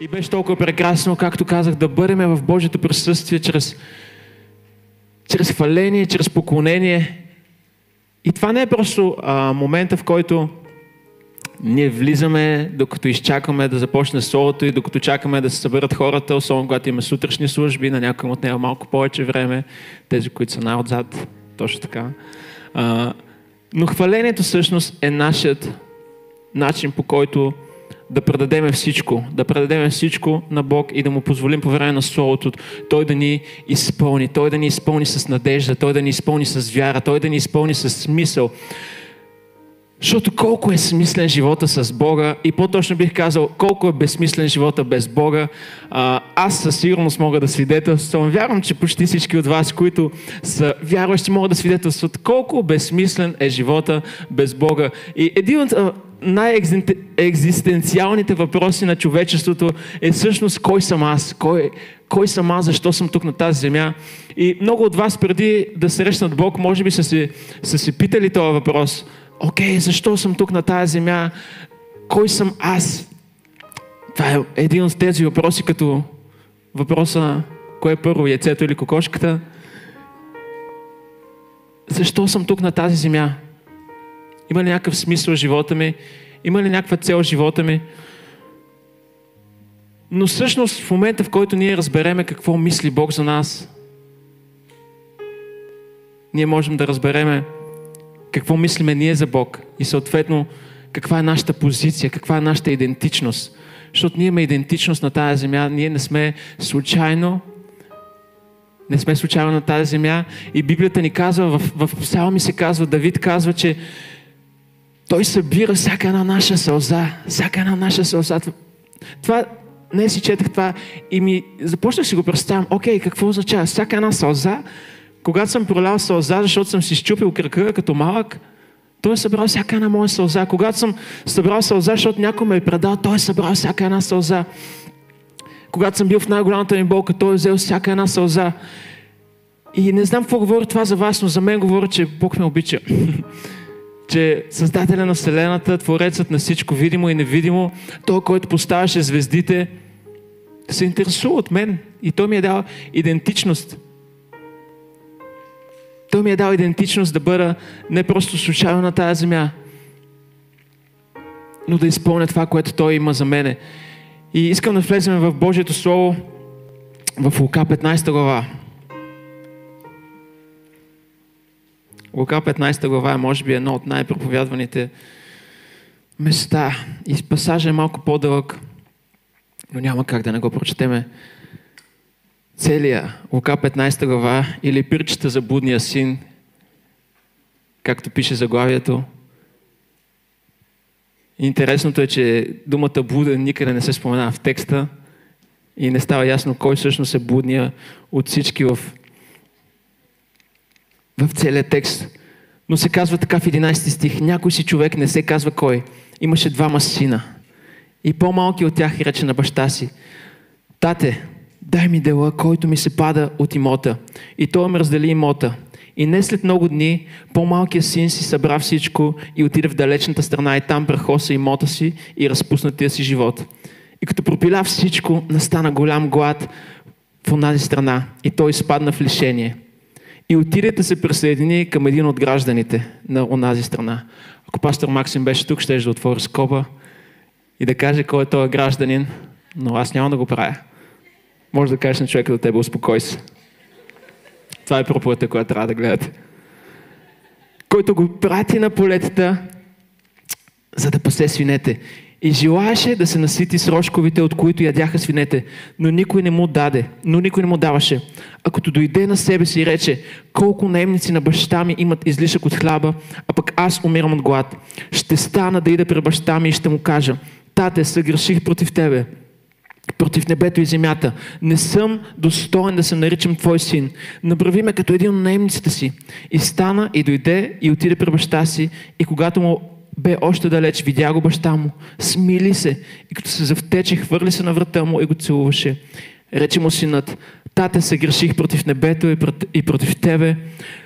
И беше толкова прекрасно, както казах, да бъдем в Божието присъствие чрез, чрез хваление, чрез поклонение. И това не е просто а, момента, в който ние влизаме, докато изчакаме да започне солото и докато чакаме да се съберат хората, особено когато има сутрешни служби, на някои от нея малко повече време, тези, които са най-отзад, точно така. А, но хвалението всъщност е нашият начин по който да предадеме всичко, да предадеме всичко на Бог и да му позволим по време на Солото Той да ни изпълни, Той да ни изпълни с надежда, Той да ни изпълни с вяра, Той да ни изпълни с смисъл. Защото колко е смислен живота с Бога и по-точно бих казал, колко е безсмислен живота без Бога, аз със сигурност мога да свидетелствам. Вярвам, че почти всички от вас, които са вярващи, могат да свидетелстват колко безсмислен е живота без Бога. И един от най-екзистенциалните въпроси на човечеството е всъщност кой съм аз, кой, кой съм аз, защо съм тук на тази земя. И много от вас преди да срещнат Бог, може би са си, са си питали този въпрос. Окей, защо съм тук на тази земя? Кой съм аз? Това е един от тези въпроси, като въпроса, кое е първо, яйцето или кокошката? Защо съм тук на тази земя? Има ли някакъв смисъл живота ми? Има ли някаква цел живота ми? Но всъщност в момента, в който ние разбереме какво мисли Бог за нас, ние можем да разбереме какво мислиме ние за Бог и съответно каква е нашата позиция, каква е нашата идентичност. Защото ние имаме идентичност на тази земя, ние не сме случайно, не сме случайно на тази земя и Библията ни казва, в, в псалми се казва, Давид казва, че той събира всяка една наша сълза. Всяка една наша сълза. Това, не си четах това и ми започнах си го представям. Окей, какво означава? Всяка една сълза, когато съм пролял сълза, защото съм си щупил кръка като малък, той е събрал всяка една моя сълза. Когато съм събрал сълза, защото някой ме е предал, той е събрал всяка една сълза. Когато съм бил в най-голямата ми болка, той е взел всяка една сълза. И не знам какво говори това за вас, но за мен говори, че Бог ме обича. че Създателя на Вселената, Творецът на всичко видимо и невидимо, Той, който поставяше звездите, се интересува от мен. И Той ми е дал идентичност. Той ми е дал идентичност да бъда не просто случайно на тази земя, но да изпълня това, което Той има за мене. И искам да влезем в Божието Слово в Лука 15 глава. Лука 15 глава е може би едно от най-проповядваните места. И пасажа е малко по-дълъг, но няма как да не го прочетеме. Целия Лука 15 глава или притчата за будния син, както пише заглавието. Интересното е, че думата буден никъде не се споменава в текста и не става ясно кой всъщност е будния от всички в в целия текст. Но се казва така в 11 стих. Някой си човек, не се казва кой. Имаше двама сина. И по-малки от тях рече на баща си. Тате, дай ми дела, който ми се пада от имота. И той ме раздели имота. И не след много дни, по-малкият син си събра всичко и отиде в далечната страна и там прахоса имота си и разпуснатия си живот. И като пропиля всичко, настана голям глад в онази страна и той изпадна в лишение и отиде да се присъедини към един от гражданите на онази страна. Ако пастор Максим беше тук, ще да отвори скоба и да каже кой е този гражданин, но аз няма да го правя. Може да кажеш на човека до тебе, успокой се. Това е проповедта, която трябва да гледате. Който го прати на полетата, за да пасе свинете. И желаеше да се насити с рожковите, от които ядяха свинете, но никой не му даде, но никой не му даваше. А като дойде на себе си и рече, колко наемници на баща ми имат излишък от хляба, а пък аз умирам от глад. Ще стана да ида при баща ми и ще му кажа, тате, съгреших против тебе, против небето и земята. Не съм достоен да се наричам твой син. Направи ме като един от наемниците си. И стана и дойде и отиде при баща си и когато му бе още далеч, видя го баща му, смили се и като се завтече, хвърли се на врата му и го целуваше. Рече му синът, тате се греших против небето и против тебе,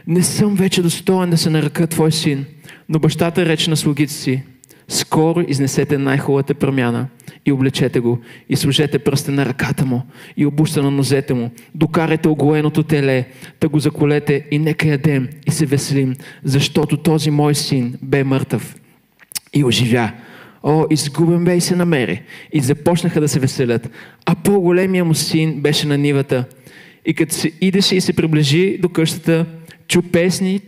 не съм вече достоен да се наръка твой син. Но бащата рече на слугите си, скоро изнесете най-хубавата промяна и облечете го, и сложете пръста на ръката му, и обуща на нозете му. Докарайте огоеното теле, да го заколете и нека ядем и се веселим, защото този мой син бе мъртъв и оживя. О, изгубен бе и се намери. И започнаха да се веселят. А по-големия му син беше на нивата. И като се идеше и се приближи до къщата, чу песни,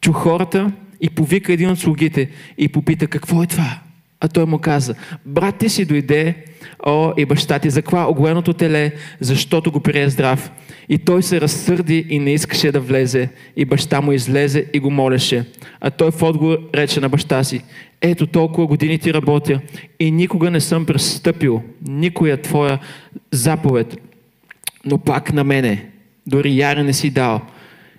чу хората и повика един от слугите и попита какво е това. А той му каза, брат ти си дойде, о, и баща ти закла огоеното теле, защото го прие здрав. И той се разсърди и не искаше да влезе. И баща му излезе и го молеше. А той в отговор рече на баща си, ето толкова години ти работя и никога не съм престъпил никоя твоя заповед. Но пак на мене, дори яра не си дал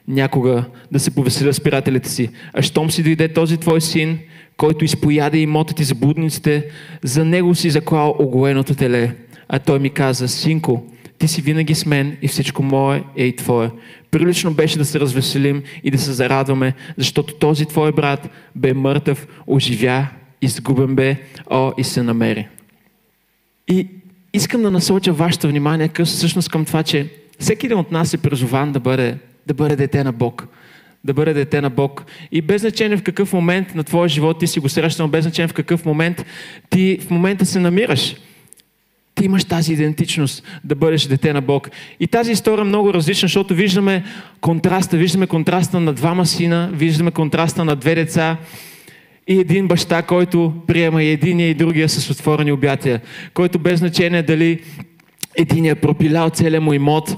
някога да се повеселя с приятелите си. А щом си дойде този твой син, който изпояде имота ти за будниците, за него си заклал оголеното теле. А той ми каза, синко, ти си винаги с мен и всичко мое е и твое. Прилично беше да се развеселим и да се зарадваме, защото този твой брат бе мъртъв, оживя, изгубен бе, о, и се намери. И искам да насоча вашето внимание всъщност към това, че всеки един от нас е призован да бъде, да бъде дете на Бог да бъде дете на Бог. И без значение в какъв момент на твоя живот ти си го срещнал, без значение в какъв момент ти в момента се намираш. Ти имаш тази идентичност да бъдеш дете на Бог. И тази история е много различна, защото виждаме контраста, виждаме контраста на двама сина, виждаме контраста на две деца и един баща, който приема и единия и другия с отворени обятия, който без значение дали единия е пропилял целия му имот,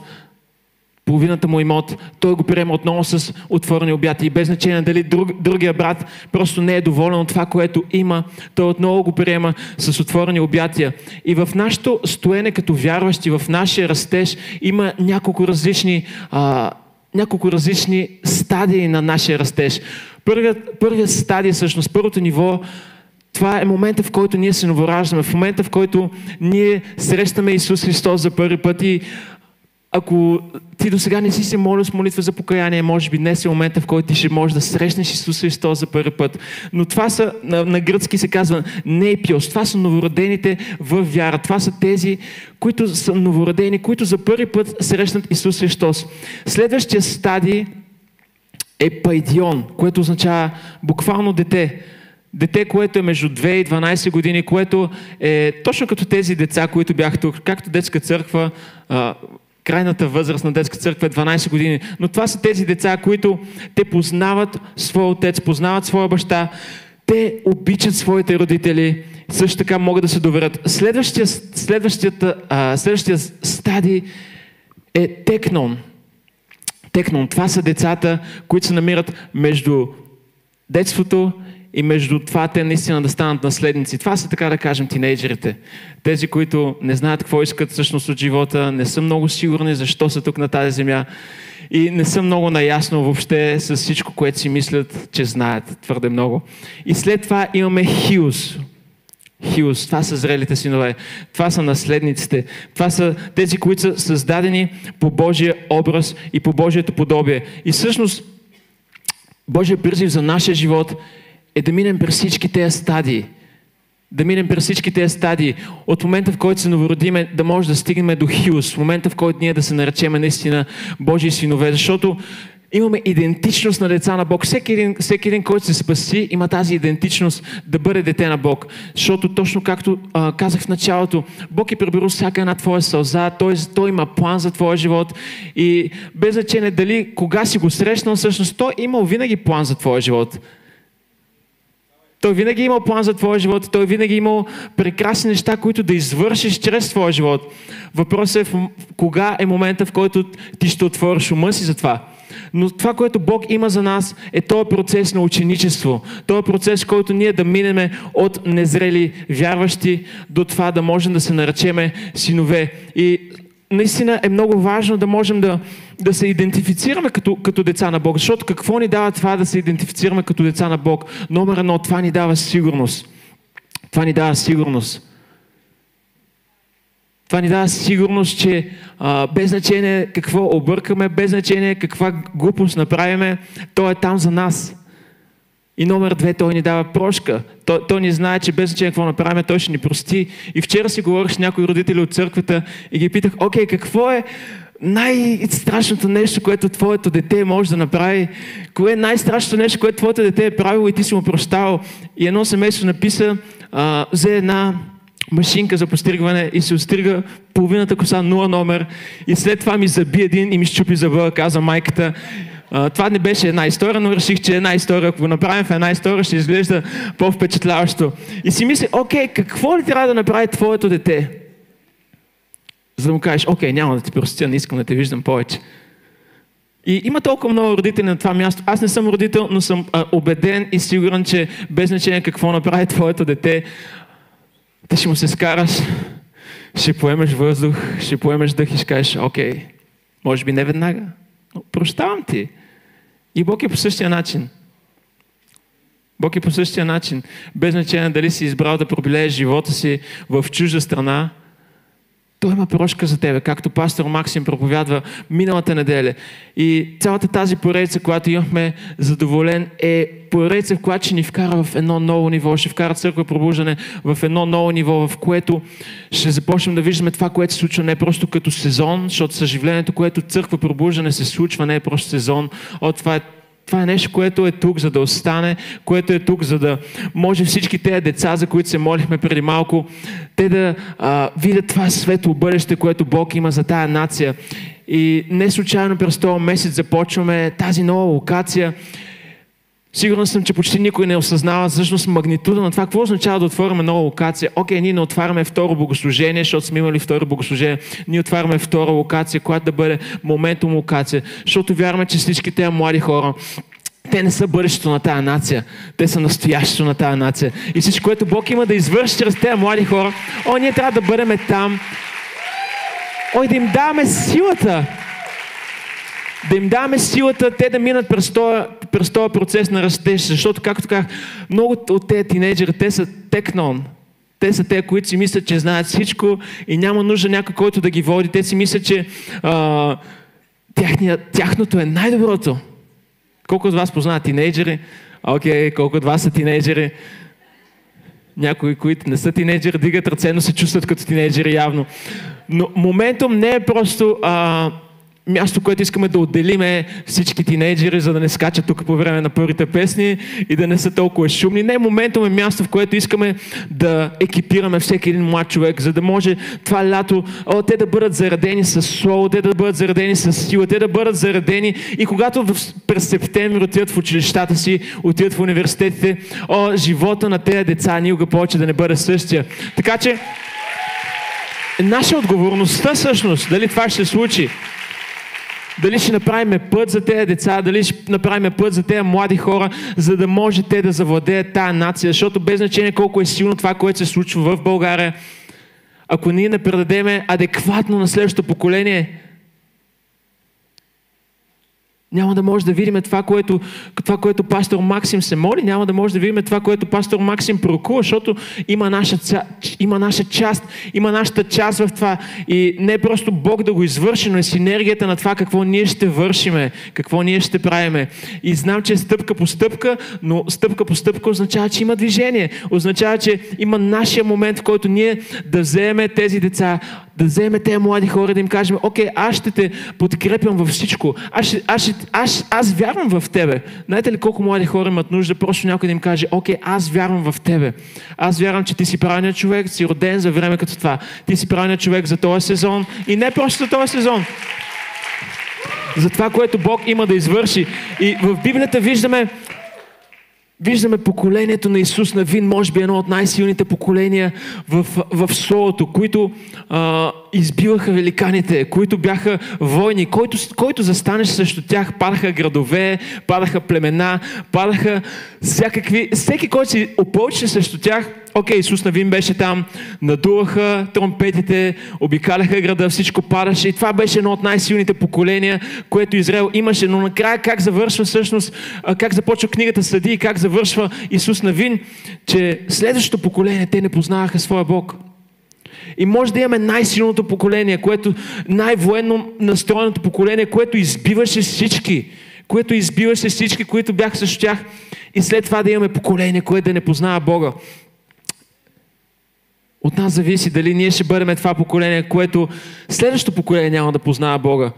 половината му имот, той го приема отново с отворени обятия и без значение дали друг, другия брат просто не е доволен от това, което има, той отново го приема с отворени обятия. И в нашето стоене като вярващи, в нашия растеж има няколко различни, а, няколко различни стадии на нашия растеж. Първият, първият стадий, всъщност, първото ниво това е момента, в който ние се новораждаме, в момента, в който ние срещаме Исус Христос за първи път и ако ти до сега не си се молил с молитва за покаяние, може би днес е момента, в който ти ще можеш да срещнеш Исус Христос за първи път. Но това са, на, на гръцки се казва нейпиос, това са новородените в вяра. Това са тези, които са новородени, които за първи път срещнат Исус Христос. Следващия стадий е пайдион, което означава буквално дете. Дете, което е между 2 и 12 години, което е точно като тези деца, които бяха тук, както детска църква, крайната възраст на детска църква е 12 години. Но това са тези деца, които те познават своя отец, познават своя баща, те обичат своите родители, също така могат да се доверят. Следващия, следващият, а, следващия стадий е текнон. Текнон. Това са децата, които се намират между детството и между това те наистина да станат наследници. Това са, така да кажем, тинейджерите. Тези, които не знаят какво искат всъщност от живота, не са много сигурни защо са тук на тази земя и не са много наясно въобще с всичко, което си мислят, че знаят твърде много. И след това имаме Хиус. Хиус, това са зрелите синове, това са наследниците, това са тези, които са създадени по Божия образ и по Божието подобие. И всъщност Божия призив за нашия живот е да минем през всички тези стадии. Да минем през всички тези стадии. От момента, в който се новородиме, да може да стигнем до Хиус. В момента, в който ние да се наречеме наистина Божии синове. Защото имаме идентичност на деца на Бог. Всеки един, всеки един, който се спаси, има тази идентичност да бъде дете на Бог. Защото точно както а, казах в началото, Бог е приберил всяка една твоя сълза, той, той има план за твоя живот и без значение дали кога си го срещнал, всъщност той имал винаги план за твоя живот. Той винаги е имал план за твоя живот. Той винаги е имал прекрасни неща, които да извършиш чрез твоя живот. Въпросът е в, кога е момента, в който ти ще отвориш ума си за това. Но това, което Бог има за нас, е този процес на ученичество. Този процес, който ние да минеме от незрели вярващи до това да можем да се наречеме синове. И наистина е много важно да можем да, да се идентифицираме като, като деца на Бог. Защото какво ни дава това да се идентифицираме като деца на Бог? Номер едно, това ни дава сигурност. Това ни дава сигурност. Това ни дава сигурност, че а, без значение какво объркаме, без значение каква глупост направиме, Той е там за нас. И номер две, той ни дава прошка. Той, той ни знае, че без значение какво направим, той ще ни прости. И вчера си говорих с някои родители от църквата и ги питах, окей, какво е най-страшното нещо, което твоето дете може да направи? Кое е най-страшното нещо, което твоето дете е правило и ти си му прощавал? И едно семейство написа, а, взе една машинка за постригване и се отстрига половината коса, нула номер и след това ми заби един и ми щупи зъба, каза майката. Това не беше една история, но реших, че една история, ако го направим в една история, ще изглежда по-впечатляващо. И си мисля, окей, какво ли трябва да направи твоето дете? За да му кажеш, окей, няма да ти простя, не искам да те виждам повече. И има толкова много родители на това място. Аз не съм родител, но съм а, убеден и сигурен, че без значение какво направи твоето дете, ти ще му се скараш, ще поемеш въздух, ще поемеш дъх и ще кажеш, окей, може би не веднага, но прощавам ти. И Бог е по същия начин. Бог е по същия начин. Без значение дали си избрал да пробилееш живота си в чужда страна, той има прошка за тебе, както пастор Максим проповядва миналата неделя. И цялата тази поредица, която имахме задоволен, е поредица, в която ще ни вкара в едно ново ниво, ще вкара църква пробуждане в едно ново ниво, в което ще започнем да виждаме това, което се случва не просто като сезон, защото съживлението, което църква пробуждане се случва, не е просто сезон. О, това е това е нещо, което е тук, за да остане, което е тук, за да може всички тези деца, за които се молихме преди малко, те да а, видят това светло бъдеще, което Бог има за тая нация. И не случайно през този месец започваме тази нова локация. Сигурен съм, че почти никой не осъзнава всъщност магнитуда на това. Какво означава да отворим нова локация? Окей, ние не отваряме второ богослужение, защото сме имали второ богослужение. Ние отваряме втора локация, която да бъде моментум локация. Защото вярваме, че всички тези млади хора те не са бъдещето на тази нация. Те са настоящето на тази нация. И всичко, което Бог има да извърши чрез тези млади хора, о, ние трябва да бъдем там. Ой, да им даваме силата да им даваме силата те да минат през този, през този процес на растеж, защото, както казах, много от тези тинейджери, те са текнон. Те са те, които си мислят, че знаят всичко и няма нужда някой, който да ги води. Те си мислят, че а, тяхния, тяхното е най-доброто. Колко от вас познават тинейджери? Окей, okay, колко от вас са тинейджери? Някои, които не са тинейджери, дигат ръце, но се чувстват като тинейджери явно. Но моментум не е просто а, място, което искаме да отделиме всички тинейджери, за да не скачат тук по време на първите песни и да не са толкова шумни. Не, моментум е място, в което искаме да екипираме всеки един млад човек, за да може това лято о, те да бъдат заредени с слово, те да бъдат заредени с сила, те да бъдат заредени и когато през септември отидат в училищата си, отидат в университетите, о, живота на тези деца никога повече да не бъде същия. Така че, наша отговорността всъщност, дали това ще се случи, дали ще направим път за тези деца, дали ще направим път за тези млади хора, за да може те да завладеят тази нация. Защото без значение колко е силно това, което се случва в България, ако ние не предадеме адекватно на следващото поколение, няма да може да видим това което, това, което пастор Максим се моли, няма да може да видим това, което пастор Максим пророкува, защото има наша, има наша част, има нашата част в това. И не е просто Бог да го извърши, но е синергията на това какво ние ще вършиме, какво ние ще правиме. И знам, че е стъпка по стъпка, но стъпка по стъпка означава, че има движение. Означава, че има нашия момент, в който ние да вземем тези деца, да вземем тези млади хора, да им кажем, окей, аз ще те подкрепям във всичко. Аз, ще, аз, ще, аз, аз вярвам в тебе. Знаете ли колко млади хора имат нужда просто някой да им каже, окей, аз вярвам в тебе. Аз вярвам, че ти си правилният човек, си роден за време като това. Ти си правилният човек за този сезон и не просто за този сезон. За това, което Бог има да извърши. И в Библията виждаме Виждаме поколението на Исус Навин, може би едно от най-силните поколения в, в Словото, които а, избиваха великаните, които бяха войни, който, който застанеш срещу тях, падаха градове, падаха племена, падаха всякакви, всеки, който си опълчи срещу тях, окей, Исус Навин беше там, надуваха тромпетите, обикаляха града, всичко падаше. И това беше едно от най-силните поколения, което Израел имаше, но накрая как завършва всъщност, как започва книгата Съди и как завършва Исус Навин, че следващото поколение те не познаваха своя Бог. И може да имаме най-силното поколение, което най-военно настроеното поколение, което избиваше всички, което избиваше всички, които бяха срещу тях и след това да имаме поколение, което да не познава Бога. От нас зависи дали ние ще бъдем това поколение, което следващото поколение няма да познава Бога.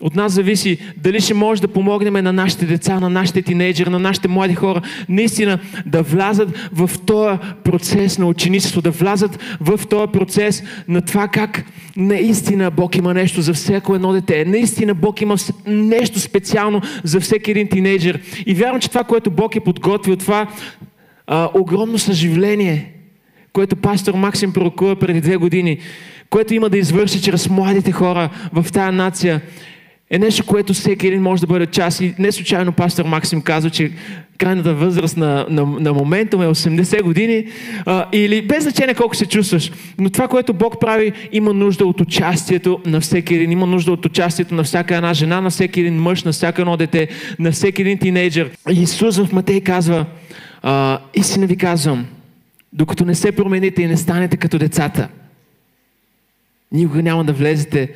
От нас зависи дали ще може да помогнем на нашите деца, на нашите тинейджери, на нашите млади хора, наистина да влязат в този процес на ученичество, да влязат в този процес на това как наистина Бог има нещо за всяко едно дете. Наистина Бог има нещо специално за всеки един тинейджер. И вярвам, че това, което Бог е подготвил, това а, огромно съживление, което пастор Максим пророкува преди две години, което има да извърши чрез младите хора в тази нация, е нещо, което всеки един може да бъде част. И не случайно пастор Максим казва, че крайната възраст на, на, на моментум е 80 години а, или без значение колко се чувстваш. Но това, което Бог прави, има нужда от участието на всеки един. Има нужда от участието на всяка една жена, на всеки един мъж, на всяка едно дете, на всеки един тинейджър. Исус в Матей казва, а, истина ви казвам, докато не се промените и не станете като децата, никога няма да влезете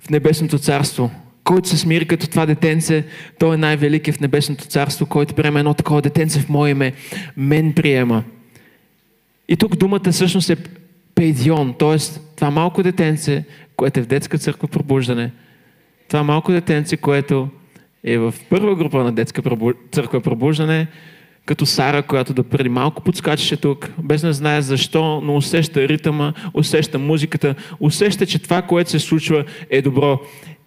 в небесното царство. Който се смири като това детенце, той е най-велики в небесното царство, който приема едно такова детенце в мое име, мен приема. И тук думата всъщност е пейдион, т.е. това малко детенце, което е в детска църква пробуждане, това малко детенце, което е в първа група на детска църква пробуждане, като Сара, която да преди малко подскачаше тук, без да знае защо, но усеща ритъма, усеща музиката, усеща, че това, което се случва е добро.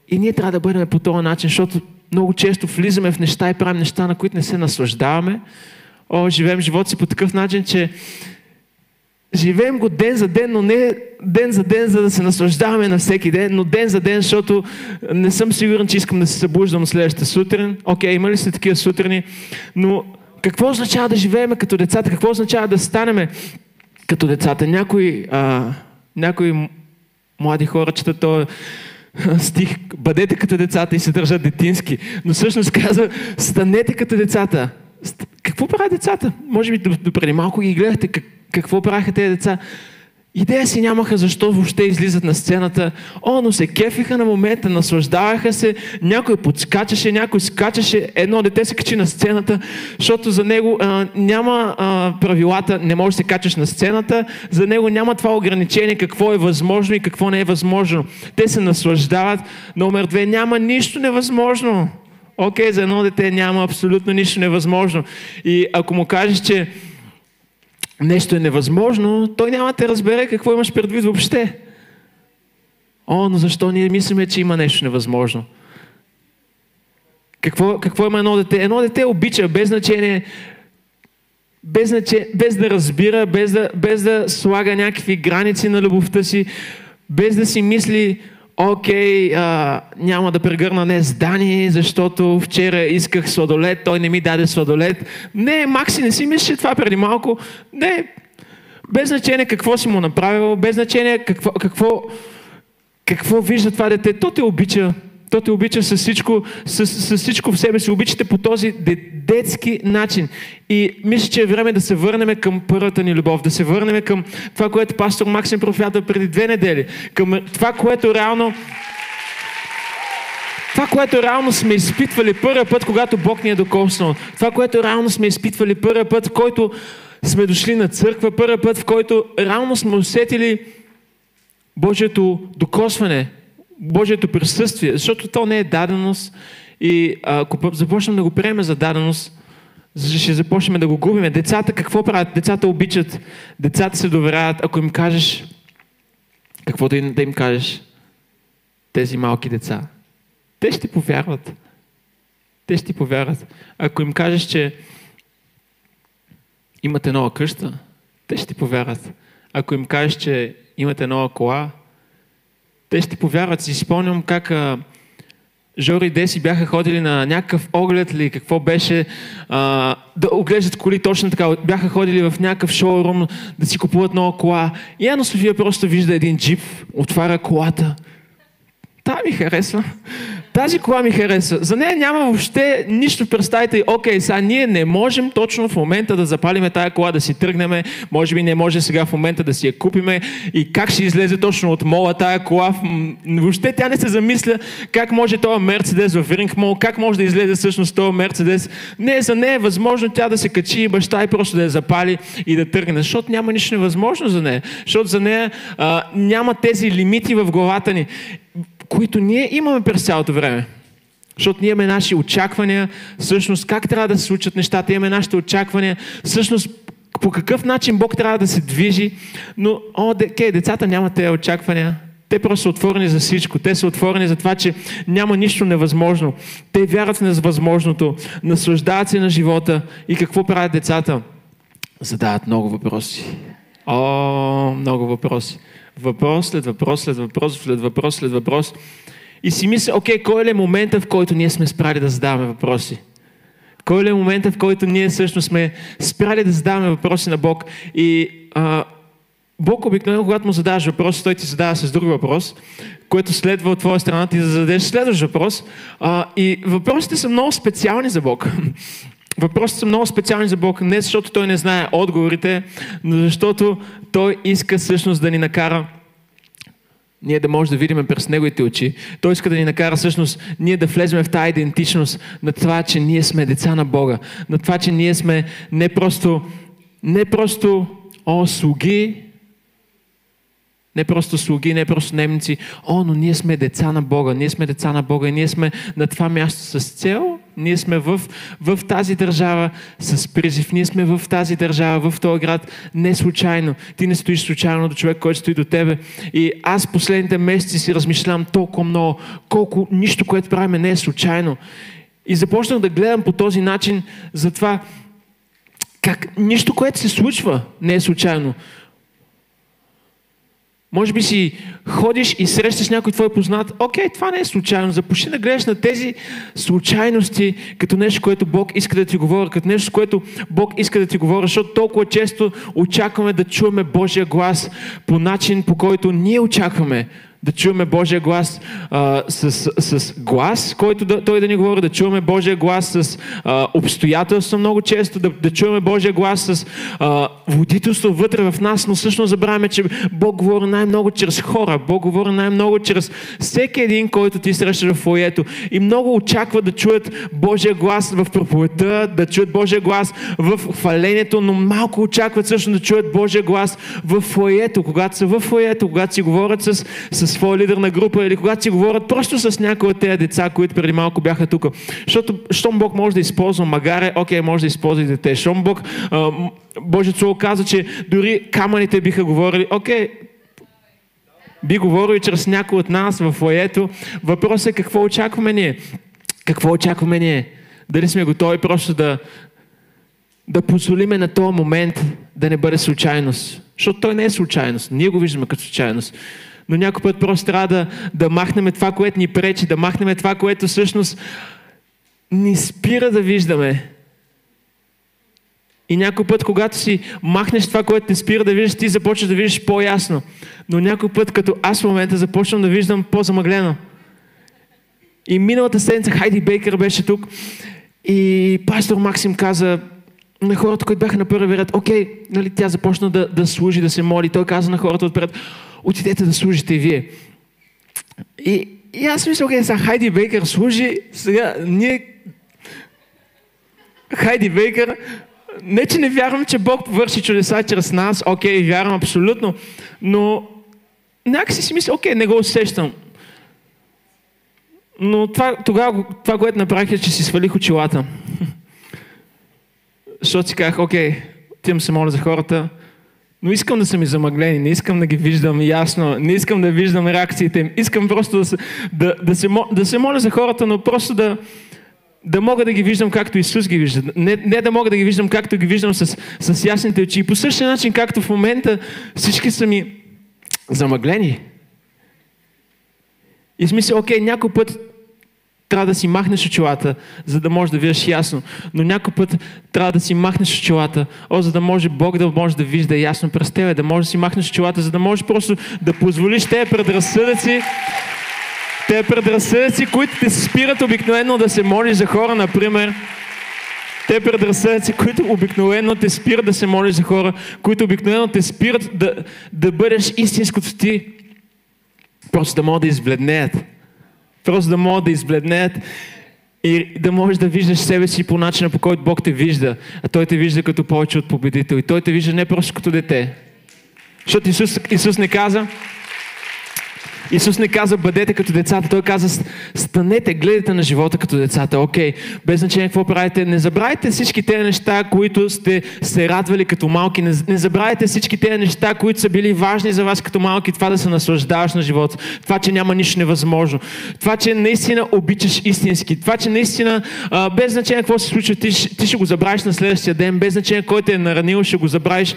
И ние трябва да бъдем по този начин, защото много често влизаме в неща и правим неща, на които не се наслаждаваме. О, живеем живота си по такъв начин, че живеем го ден за ден, но не ден за ден, за да се наслаждаваме на всеки ден, но ден за ден, защото не съм сигурен, че искам да се събуждам следващата сутрин. Окей, има ли сте такива сутрини? Но какво означава да живеем като децата? Какво означава да станем като децата? Някои, а, някои млади хора четат този стих, бъдете като децата и се държат детински. Но всъщност казва, станете като децата. Какво правят децата? Може би допреди малко ги гледахте какво правиха тези деца. Идея си нямаха защо въобще излизат на сцената. О, но се кефиха на момента, наслаждаваха се, някой подскачаше, някой скачаше, едно дете се качи на сцената, защото за него а, няма а, правилата, не можеш да се качаш на сцената, за него няма това ограничение какво е възможно и какво не е възможно. Те се наслаждават. Номер две, няма нищо невъзможно. Окей, за едно дете няма абсолютно нищо невъзможно. И ако му кажеш, че нещо е невъзможно, той няма да те разбере какво имаш предвид въобще. О, но защо ние мислиме, че има нещо невъзможно? Какво, какво има едно дете? Едно дете обича, без значение, без, значение, без да разбира, без да, без да слага някакви граници на любовта си, без да си мисли, окей, а, няма да прегърна днес Дани, защото вчера исках сладолет, той не ми даде сладолет. Не, Макси, не си мислиш това преди малко. Не, без значение какво си му направил, без значение какво, какво, какво вижда това дете, то те обича. То те обича с всичко, с, с всичко в себе си. Обичате по този детски начин. И мисля, че е време да се върнем към първата ни любов, да се върнем към това, което пастор Максим профята преди две недели. Към това, което реално това, което реално сме изпитвали първия път, когато Бог ни е докоснал. Това, което реално сме изпитвали първия път, в който сме дошли на църква, първия път, в който реално сме усетили Божието докосване, Божието присъствие, защото то не е даденост и ако започнем да го приемем за даденост, ще започнем да го губим. Децата какво правят? Децата обичат, децата се доверяват. Ако им кажеш, какво да им, да им кажеш? Тези малки деца. Те ще повярват. Те ще повярват. Ако им кажеш, че имате нова къща, те ще повярват. Ако им кажеш, че имате нова кола, те ще повярват. Си спомням как а, Жори и Деси бяха ходили на някакъв оглед или какво беше, а, да оглеждат коли точно така. Бяха ходили в някакъв шоурум да си купуват нова кола. И Ана София просто вижда един джип, отваря колата. Та ми харесва. Тази кола ми хареса. За нея няма въобще нищо, представите, окей, сега ние не можем точно в момента да запалиме тая кола, да си тръгнем, може би не може сега в момента да си я купиме и как ще излезе точно от мола тая кола. Въобще тя не се замисля как може този Мерцедес в Ринг Мол, как може да излезе всъщност този Мерцедес. Не, за нея е възможно тя да се качи и баща и просто да я запали и да тръгне, защото няма нищо невъзможно за нея. Защото за нея а, няма тези лимити в главата ни, които ние имаме през цялото време. Защото ние имаме наши очаквания, всъщност как трябва да се случат нещата, имаме нашите очаквания, всъщност по какъв начин Бог трябва да се движи, но о, де, децата нямат тези очаквания. Те просто са отворени за всичко. Те са отворени за това, че няма нищо невъзможно. Те вярват в невъзможното, наслаждават се на живота. И какво правят децата? Задават много въпроси. О, много въпроси. Въпрос след въпрос, след въпрос, след въпрос, след въпрос. И си мисля, окей, кой е момента, в който ние сме спрали да задаваме въпроси? Кой е момента, в който ние всъщност сме спрали да задаваме въпроси на Бог? И а, Бог обикновено, когато му задаваш въпрос, той ти задава с друг въпрос, което следва от твоя страна ти да зададеш следващ въпрос. А, и въпросите са много специални за Бог. Въпросите са много специални за Бог, не защото Той не знае отговорите, но защото Той иска всъщност да ни накара ние да можем да видим през Неговите очи. Той иска да ни накара всъщност ние да влезем в тази идентичност на това, че ние сме деца на Бога. На това, че ние сме не просто, не просто о, слуги, не просто слуги, не просто немци. О, но ние сме деца на Бога. Ние сме деца на Бога. Ние сме на това място с цел. Ние сме в, в тази държава с призив. Ние сме в тази държава, в този град. Не случайно. Ти не стоиш случайно до човек, който стои до тебе. И аз последните месеци си размишлявам толкова много, колко нищо, което правим, не е случайно. И започнах да гледам по този начин за това как нищо, което се случва, не е случайно. Може би си ходиш и срещаш някой твой познат. Окей, това не е случайно. Започни да гледаш на тези случайности като нещо, което Бог иска да ти говори, като нещо, което Бог иска да ти говори, защото толкова често очакваме да чуваме Божия глас по начин, по който ние очакваме да чуваме Божия глас а, с, с глас, който да, той да ни говори, да чуваме Божия глас с а, обстоятелства много често, да, да чуваме Божия глас с а, водителство вътре в нас, но всъщност забравяме, че Бог говори най-много чрез хора, Бог говори най-много чрез всеки един, който ти срещаш в фоето. И много очаква да чуят Божия глас в проповедта, да чуят Божия глас в хвалението, но малко очакват също да чуят Божия глас в фоето, когато са в фоето, когато си говорят с, с своя лидер на група или когато си говорят просто с някои от тези деца, които преди малко бяха тук. Защото, щом Бог може да използва магаре, окей, може да използва и дете. Щом Бог, Божието Слово каза, че дори камъните биха говорили, окей, би говорил и чрез някой от нас в фоето. Въпросът е какво очакваме ние. Какво очакваме ние? Дали сме готови просто да, да позволиме на този момент да не бъде случайност. Защото той не е случайност. Ние го виждаме като случайност но някой път просто трябва да, да махнем това, което ни пречи, да махнем това, което всъщност ни спира да виждаме. И някой път, когато си махнеш това, което те спира да виждаш, ти започваш да виждаш по-ясно. Но някой път, като аз в момента започвам да виждам по-замъглено. И миналата седмица Хайди Бейкър беше тук и пастор Максим каза на хората, които бяха на първи ред, окей, нали, тя започна да, да служи, да се моли. Той каза на хората отпред, отидете да служите вие. И, и аз мисля, окей, сега Хайди Бейкър служи, сега ние Хайди Бейкър, не че не вярвам, че Бог върши чудеса чрез нас, окей, вярвам абсолютно, но някакси си мисля, окей, не го усещам. Но това, тогава, това, което направих е, че си свалих очилата. Защото си казах, окей, отивам се моля за хората, но искам да са ми замъглени, не искам да ги виждам ясно, не искам да виждам реакциите им. Искам просто да се, да, да се, да се моля за хората, но просто да, да мога да ги виждам както Исус ги вижда. Не, не да мога да ги виждам както ги виждам с, с ясните очи. И по същия начин, както в момента всички са ми замъглени. И смисъл, окей, някой път трябва да си махнеш очилата, за да можеш да видиш ясно. Но някой път трябва да си махнеш очилата, о, за да може Бог да може да вижда ясно през тебе, да може да си махнеш очилата, за да можеш просто да позволиш тези предразсъдъци Те предразсъдъци, които те спират обикновено да се молиш за хора, например, те предразсъдъци, които обикновено те спират да се молиш за хора, които обикновено те спират да, да бъдеш истинското ти, просто да могат да избледнеят. Просто да могат да избледнеят и да можеш да виждаш себе си по начина, по който Бог те вижда. А Той те вижда като повече от победител. И Той те вижда не просто като дете. Защото Исус, Исус не каза, Исус не каза, бъдете като децата. Той каза, станете, гледайте на живота като децата. Окей, без значение какво правите. Не забравяйте всички тези неща, които сте се радвали като малки. Не, не забравяйте всички тези неща, които са били важни за вас като малки. Това да се наслаждаваш на живота. Това, че няма нищо невъзможно. Това, че наистина обичаш истински. Това, че наистина, а, без значение какво се случва, ти, ти ще го забравиш на следващия ден. Без значение кой те е наранил, ще го забравиш.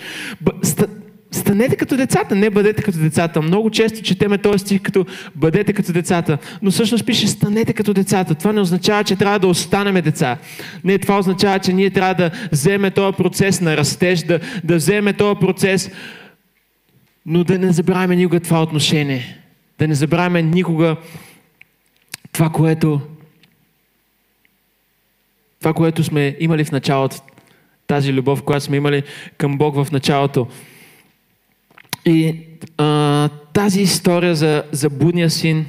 Станете като децата, не бъдете като децата. Много често четеме този стих като бъдете като децата, но всъщност пише станете като децата. Това не означава, че трябва да останеме деца. Не, това означава, че ние трябва да вземем този процес на растеж, да, да вземем този процес, но да не забравяме никога това отношение. Да не забравяме никога това, което това, което сме имали в началото. Тази любов, която сме имали към Бог в началото. И а, тази история за, за будния син,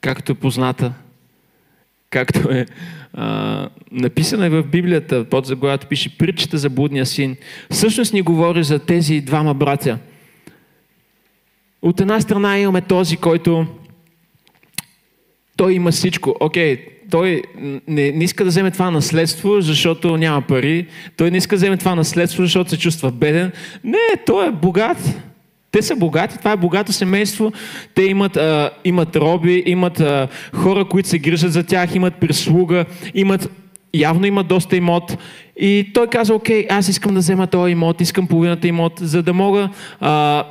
както е позната, както е а, написана е в Библията, под заглавието пише притчата за будния син, всъщност ни говори за тези двама братя. От една страна имаме този, който той има всичко. Окей, okay, той не, не иска да вземе това наследство, защото няма пари. Той не иска да вземе това наследство, защото се чувства беден. Не, той е богат. Те са богати, това е богато семейство. Те имат, а, имат роби, имат а, хора, които се грижат за тях, имат прислуга, имат, явно имат доста имот. И той каза, окей, аз искам да взема този имот, искам половината имот, за да мога, а,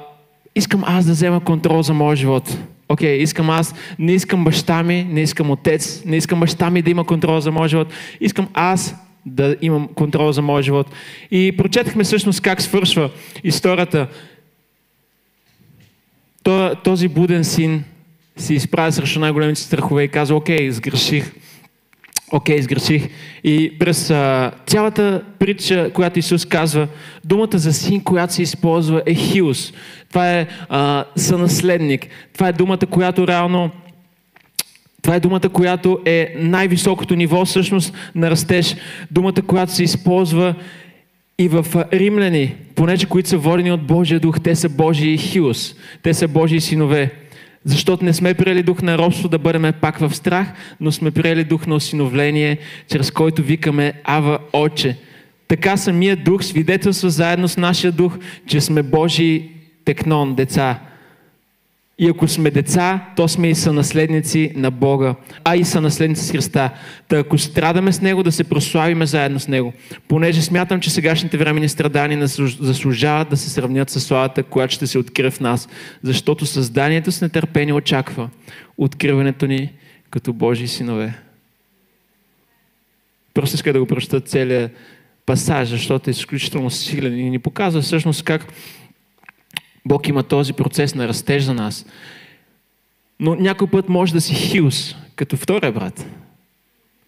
искам аз да взема контрол за моя живот. Окей, okay, искам аз, не искам баща ми, не искам отец, не искам баща ми да има контрол за моя живот. Искам аз да имам контрол за моя живот. И прочетахме всъщност как свършва историята този буден син се изправя срещу най-големите страхове и казва, окей, сгреших. Окей, сгреших. И през а, цялата притча, която Исус казва, думата за син, която се използва е хиус. Това е а, сънаследник. Това е думата, която реално това е думата, която е най-високото ниво всъщност на растеж. Думата, която се използва и в римляни, понеже които са водени от Божия дух, те са Божии хиус, те са Божии синове. Защото не сме приели дух на робство да бъдем пак в страх, но сме приели дух на осиновление, чрез който викаме Ава Отче. Така самия дух свидетелства заедно с нашия дух, че сме Божии текнон, деца. И ако сме деца, то сме и сънаследници на Бога, а и сънаследници с Христа. Та ако страдаме с Него, да се прославиме заедно с Него. Понеже смятам, че сегашните времени страдания заслужават да се сравнят с славата, която ще се открие в нас. Защото създанието с нетърпение очаква откриването ни като Божии синове. Просто иска да го прочета целият пасаж, защото е изключително силен и ни показва всъщност как Бог има този процес на растеж за нас. Но някой път може да си хилс, като втория брат.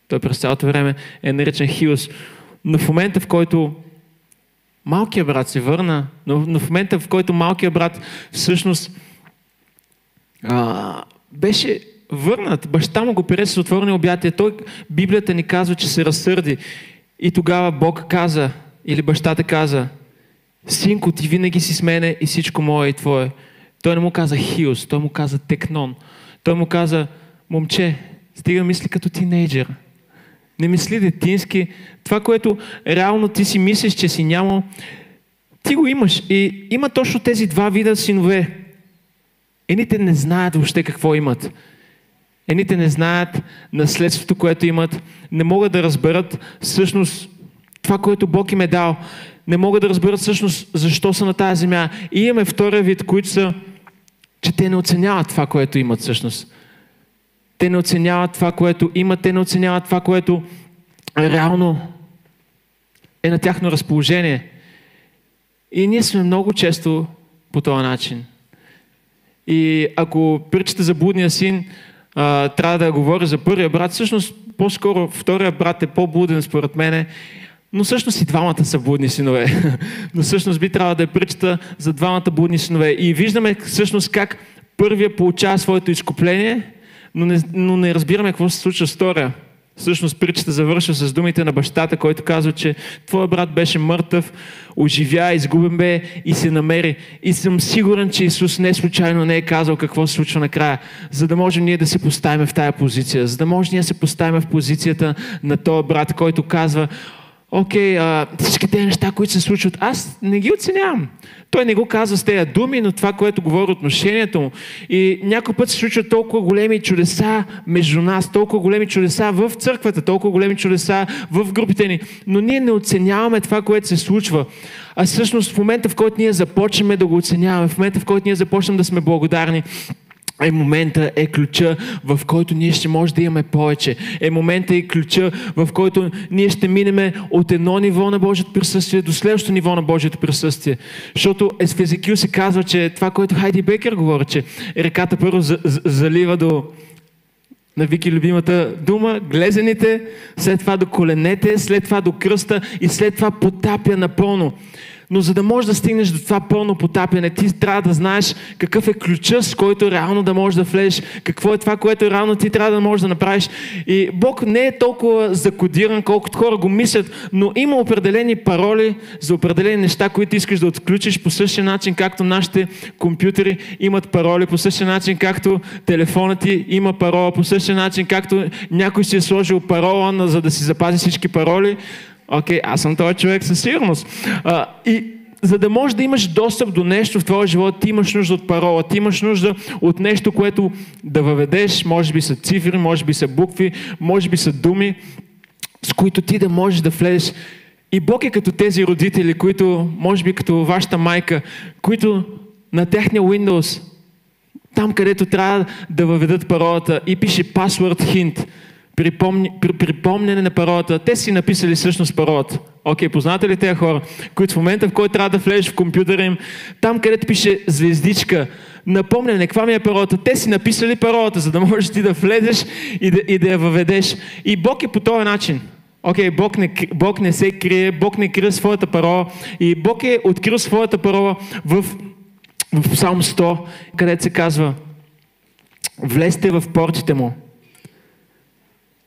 Той през цялото време е наречен хилс. Но в момента, в който малкият брат се върна, но, но в момента, в който малкият брат всъщност а, беше върнат, баща му го прие с отворени обятия, той, Библията ни казва, че се разсърди. И тогава Бог каза, или бащата каза, Синко, ти винаги си с мене и всичко мое и твое. Той не му каза Хиос, той му каза Текнон. Той му каза, момче, стига мисли като тинейджер. Не мисли детински. Това, което реално ти си мислиш, че си нямал, ти го имаш. И има точно тези два вида синове. Едните не знаят въобще какво имат. Едните не знаят наследството, което имат. Не могат да разберат всъщност това, което Бог им е дал не могат да разберат всъщност защо са на тази земя. И имаме втория вид, които са, че те не оценяват това, което имат всъщност. Те не оценяват това, което имат, те не оценяват това, което реално е на тяхно разположение. И ние сме много често по този начин. И ако причате за блудния син, а, трябва да говоря за първия брат. Всъщност, по-скоро втория брат е по-буден според мене. Но всъщност и двамата са будни синове. Но всъщност би трябвало да е причета за двамата будни синове. И виждаме всъщност как първия получава своето изкупление, но не, но не разбираме какво се случва с втория. Всъщност притчата завършва с думите на бащата, който казва, че твой брат беше мъртъв, оживя, изгубен бе и се намери. И съм сигурен, че Исус не случайно не е казал какво се случва накрая, за да можем ние да се поставим в тая позиция, за да може ние да се поставим в позицията на този брат, който казва, окей, okay, всички тези неща, които се случват, аз не ги оценявам. Той не го казва с тези думи, но това, което говори отношението му. И някой път се случват толкова големи чудеса между нас, толкова големи чудеса в църквата, толкова големи чудеса в групите ни, но ние не оценяваме това, което се случва. А всъщност в момента, в който ние започнем да го оценяваме, в момента, в който ние започнем да сме благодарни, е момента, е ключа, в който ние ще може да имаме повече. Е момента и ключа, в който ние ще минеме от едно ниво на Божието присъствие до следващото ниво на Божието присъствие. Защото в Езекил се казва, че това, което Хайди Бекер говори, че реката първо залива до на Вики любимата дума, глезените, след това до коленете, след това до кръста и след това потапя напълно. Но за да можеш да стигнеш до това пълно потапяне, ти трябва да знаеш какъв е ключа, с който реално да можеш да влезеш, какво е това, което реално ти трябва да можеш да направиш. И Бог не е толкова закодиран, колкото хора го мислят, но има определени пароли за определени неща, които искаш да отключиш по същия начин, както нашите компютри имат пароли, по същия начин, както телефонът ти има парола, по същия начин, както някой си е сложил парола, за да си запази всички пароли. Окей, okay, аз съм този човек със сигурност. А, и за да можеш да имаш достъп до нещо в твоя живот, ти имаш нужда от парола, ти имаш нужда от нещо, което да въведеш, може би са цифри, може би са букви, може би са думи, с които ти да можеш да влезеш. И Бог е като тези родители, които, може би като вашата майка, които на техния Windows, там където трябва да въведат паролата и пише password hint – припомни, при, припомняне на паролата. Те си написали всъщност паролата. Окей, okay, познате ли тези хора, които в момента, в който трябва да влезеш в компютъра им, там където пише звездичка, напомняне, каква ми е паролата, те си написали паролата, за да можеш ти да влезеш и да, и да я въведеш. И Бог е по този начин. Окей, okay, Бог, не, Бог не се крие, Бог не крие своята парола и Бог е открил своята парола в, в Псалм 100, където се казва Влезте в портите му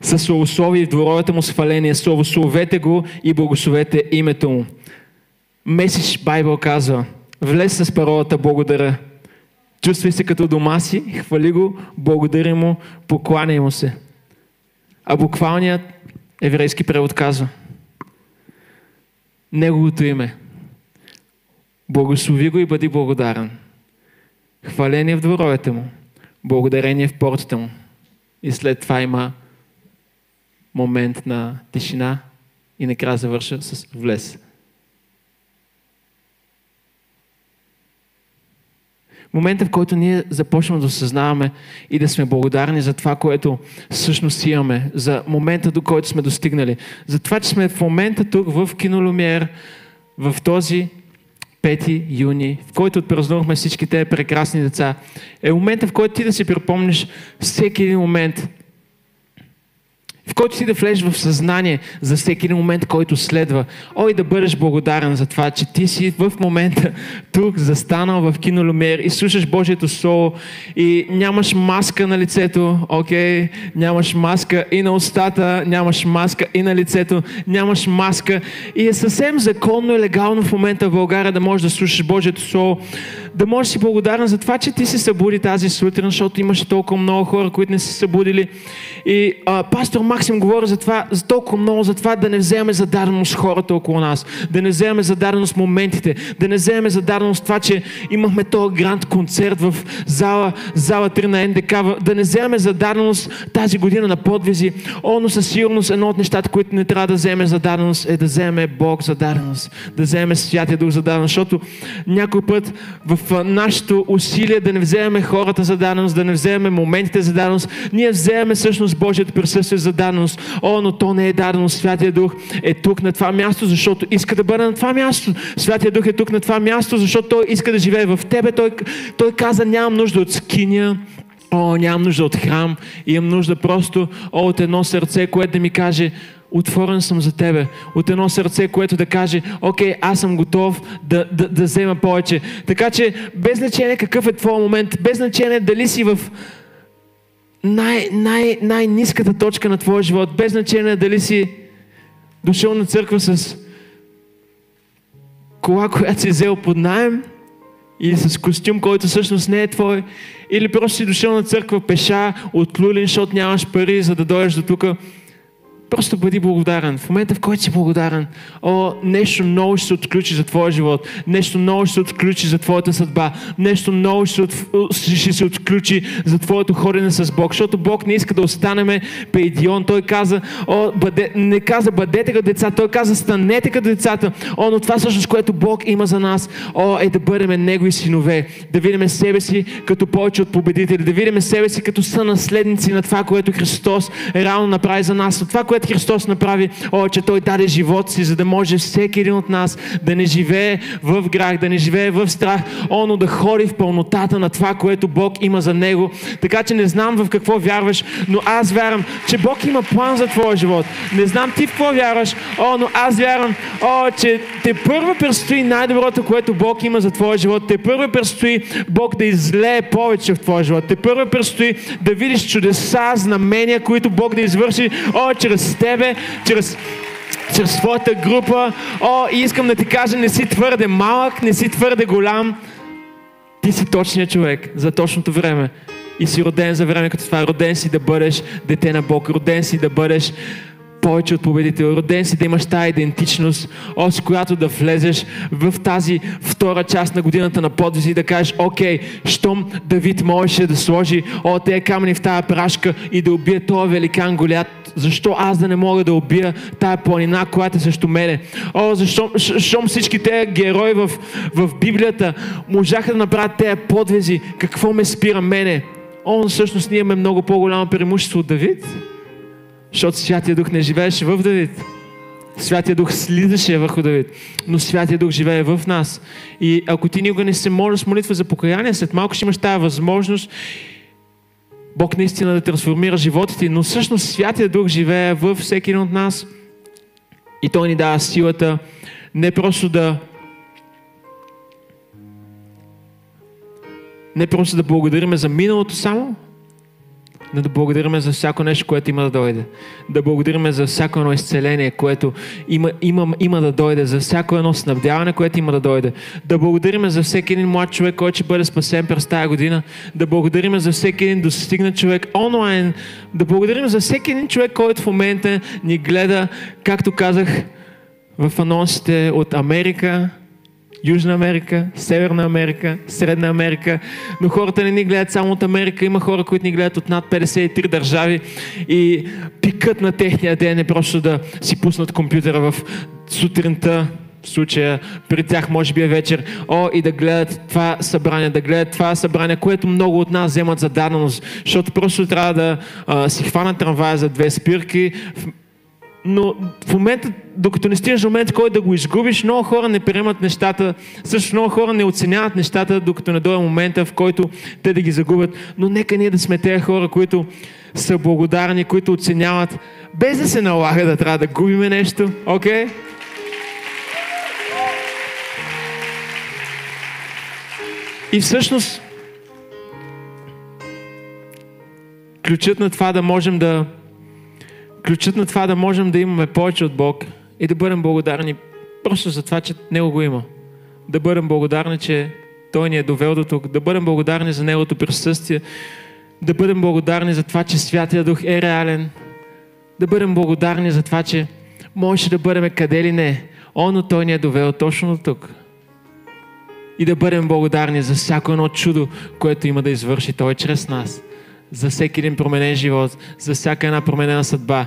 с славословие в дворовете му сваление, славословете го и благословете името му. Месиш Байбъл казва, влез с паролата благодаря. Чувствай се като дома си, хвали го, благодари му, покланяй му се. А буквалният еврейски превод казва, Неговото име. Благослови го и бъди благодарен. Хваление в дворовете му, благодарение в портите му. И след това има момент на тишина и накрая завърша с влез. Момента, в който ние започваме да осъзнаваме и да сме благодарни за това, което всъщност имаме, за момента, до който сме достигнали, за това, че сме в момента тук в Кинолюмер, в този 5 юни, в който отпразнувахме всички тези прекрасни деца, е момента, в който ти да си припомниш всеки един момент, в който си да влезеш в съзнание за всеки един момент, който следва. Ой, да бъдеш благодарен за това, че ти си в момента тук, застанал в кинолюмер и слушаш Божието Слово и нямаш маска на лицето, окей? Okay? Нямаш маска и на устата, нямаш маска и на лицето, нямаш маска и е съвсем законно и легално в момента в България да можеш да слушаш Божието Слово да можеш си благодарен за това, че ти се събуди тази сутрин, защото имаше толкова много хора, които не са събудили. И а, пастор Максим говори за това, за толкова много, за това да не вземем за даденост хората около нас, да не вземем за даденост моментите, да не вземем за даденост това, че имахме този гранд концерт в зала, зала 3 на НДК, да не вземем за даденост тази година на подвизи. О, но със сигурност едно от нещата, които не трябва да вземе за даденост е да вземе Бог за даденост, да вземе Святия Дух за даденост, защото някой път в нашето усилие да не вземем хората за даденост, да не вземем моментите за даденост, ние вземем всъщност Божието присъствие за даденост. О, но то не е дадено. Святия Дух е тук на това място, защото иска да бъде на това място. Святия Дух е тук на това място, защото Той иска да живее в тебе. Той, той каза, нямам нужда от скиня, О, нямам нужда от храм, имам нужда просто о, от едно сърце, което да ми каже, отворен съм за тебе. От едно сърце, което да каже, окей, аз съм готов да, да, да взема повече. Така че, без значение какъв е твой момент, без значение дали си в най, най, най-низката точка на твоя живот, без значение дали си дошъл на църква с кола, която си взел под найем, или с костюм, който всъщност не е твой, или просто си дошъл на църква пеша от Лулин, защото нямаш пари, за да дойдеш до тук. Просто бъди благодарен. В момента, в който си благодарен, о, нещо ново ще се отключи за твоя живот. Нещо ново ще се отключи за твоята съдба. Нещо ново ще от, ще се отключи за твоето ходене с Бог. Защото Бог не иска да останеме пейдион. Той каза, о, бъде, не каза бъдете като деца, той каза станете като децата. О, но това всъщност, което Бог има за нас, о, е да бъдем Негови синове. Да видим себе си като повече от победители. Да видим себе си като сънаследници на това, което Христос реално направи за нас. Това, което което Христос направи, о, че Той даде живот си, за да може всеки един от нас да не живее в грях, да не живее в страх, о, но да ходи в пълнотата на това, което Бог има за него. Така че не знам в какво вярваш, но аз вярвам, че Бог има план за твоя живот. Не знам ти в какво вярваш, о, но аз вярвам, о, че те първо предстои най-доброто, което Бог има за твоя живот. Те първо предстои Бог да излее повече в твоя живот. Те първо предстои да видиш чудеса, знамения, които Бог да извърши, о, чрез с тебе, чрез чрез своята група. О, и искам да ти кажа, не си твърде малък, не си твърде голям. Ти си точният човек за точното време. И си роден за време като това. Роден си да бъдеш дете на Бог. Роден си да бъдеш повече от победител. Роден си да имаш тази идентичност, о, с която да влезеш в тази втора част на годината на подвизи и да кажеш, окей, щом Давид можеше да сложи о, тези камъни в тази прашка и да убие този великан Голят, защо аз да не мога да убия тая планина, която е също мене? О, защо щом всички тези герои в, в Библията можаха да направят тези подвизи, какво ме спира мене? О, всъщност ние имаме много по-голямо преимущество от Давид. Защото Святия Дух не живееше в Давид. Святия Дух слизаше върху Давид, но Святия Дух живее в нас. И ако ти никога не се молиш с молитва за покаяние, след малко ще имаш тази възможност Бог наистина да трансформира животите, но всъщност Святия Дух живее във всеки един от нас и Той ни дава силата не просто да не просто да благодариме за миналото само, но да благодарим за всяко нещо, което има да дойде. Да благодарим за всяко едно изцеление, което има, има, има да дойде, за всяко едно снабдяване, което има да дойде. Да благодарим за всеки един млад човек, който ще бъде спасен през тази година. Да благодарим за всеки един достигнат човек онлайн. Да благодарим за всеки един човек, който в момента ни гледа, както казах в анонсите от Америка, Южна Америка, Северна Америка, Средна Америка, но хората не ни гледат само от Америка, има хора, които ни гледат от над 53 държави. И пикът на техния ден е просто да си пуснат компютъра в сутринта, в случая при тях може би е вечер, о, и да гледат това събрание, да гледат това събрание, което много от нас вземат за даденост, защото просто трябва да а, си хванат трамвая за две спирки, но в момента, докато не стигнеш до момент, който да го изгубиш, много хора не приемат нещата, също много хора не оценяват нещата, докато не дойде момента, в който те да ги загубят. Но нека ние да сме тези хора, които са благодарни, които оценяват, без да се налага да трябва да губиме нещо, окей? Okay? И всъщност, ключът на това да можем да ключът на това да можем да имаме повече от Бог и да бъдем благодарни просто за това, че Него го има. Да бъдем благодарни, че Той ни е довел до тук. Да бъдем благодарни за Неговото присъствие. Да бъдем благодарни за това, че Святия Дух е реален. Да бъдем благодарни за това, че можеше да бъдем къде ли не. Он, но Той ни е довел точно до тук. И да бъдем благодарни за всяко едно чудо, което има да извърши Той чрез нас за всеки един променен живот, за всяка една променена съдба.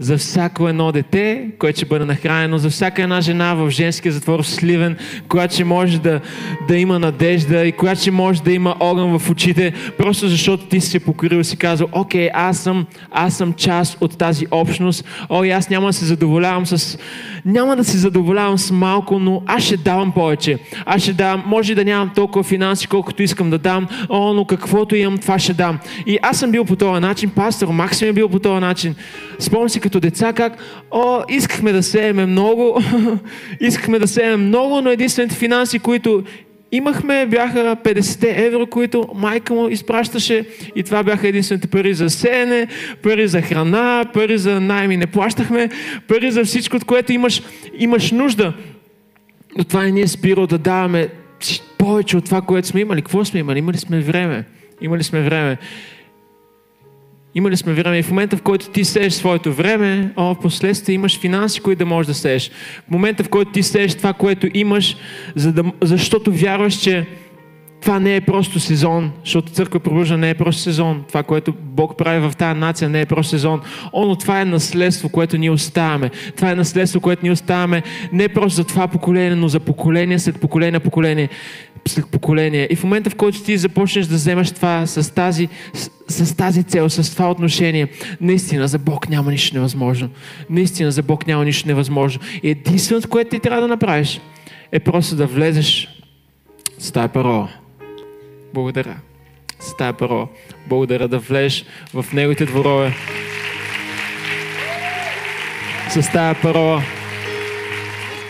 За всяко едно дете, което ще бъде нахранено, за всяка една жена в женския затвор в Сливен, която ще може да, да има надежда и която ще може да има огън в очите, просто защото ти си се покорил и си казал, окей, аз съм, аз съм част от тази общност, о, и аз няма да се задоволявам с, няма да се задоволявам с малко, но аз ще давам повече. Аз ще давам, може да нямам толкова финанси, колкото искам да дам, о, но каквото имам, това ще дам. И аз съм бил по този начин, пастор Максим е бил по този начин. Спомням си като деца как, о, искахме да сееме много, искахме да сееме много, но единствените финанси, които имахме, бяха 50 евро, които майка му изпращаше и това бяха единствените пари за сеене, пари за храна, пари за найми не плащахме, пари за всичко, от което имаш, имаш нужда. Но това не ни е спирало да даваме повече от това, което сме имали. Какво сме имали? Имали сме време. Имали сме време. Имали сме време и в момента, в който ти сееш своето време, о, в последствие имаш финанси, които да можеш да сееш. В момента, в който ти сееш това, което имаш, за да, защото вярваш, че това не е просто сезон, защото църква пробужда не е просто сезон. Това, което Бог прави в тази нация, не е просто сезон. О, но това е наследство, което ние оставяме. Това е наследство, което ние оставяме не просто за това поколение, но за поколение след поколение, поколение след поколение. И в момента, в който ти започнеш да вземаш това с тази, с, с тази цел, с това отношение, наистина за Бог няма нищо невъзможно. Наистина за Бог няма нищо невъзможно. И единственото, което ти трябва да направиш, е просто да влезеш с тази парола. Благодаря. С тази парола. Благодаря да влезеш в неговите дворове. С тази парола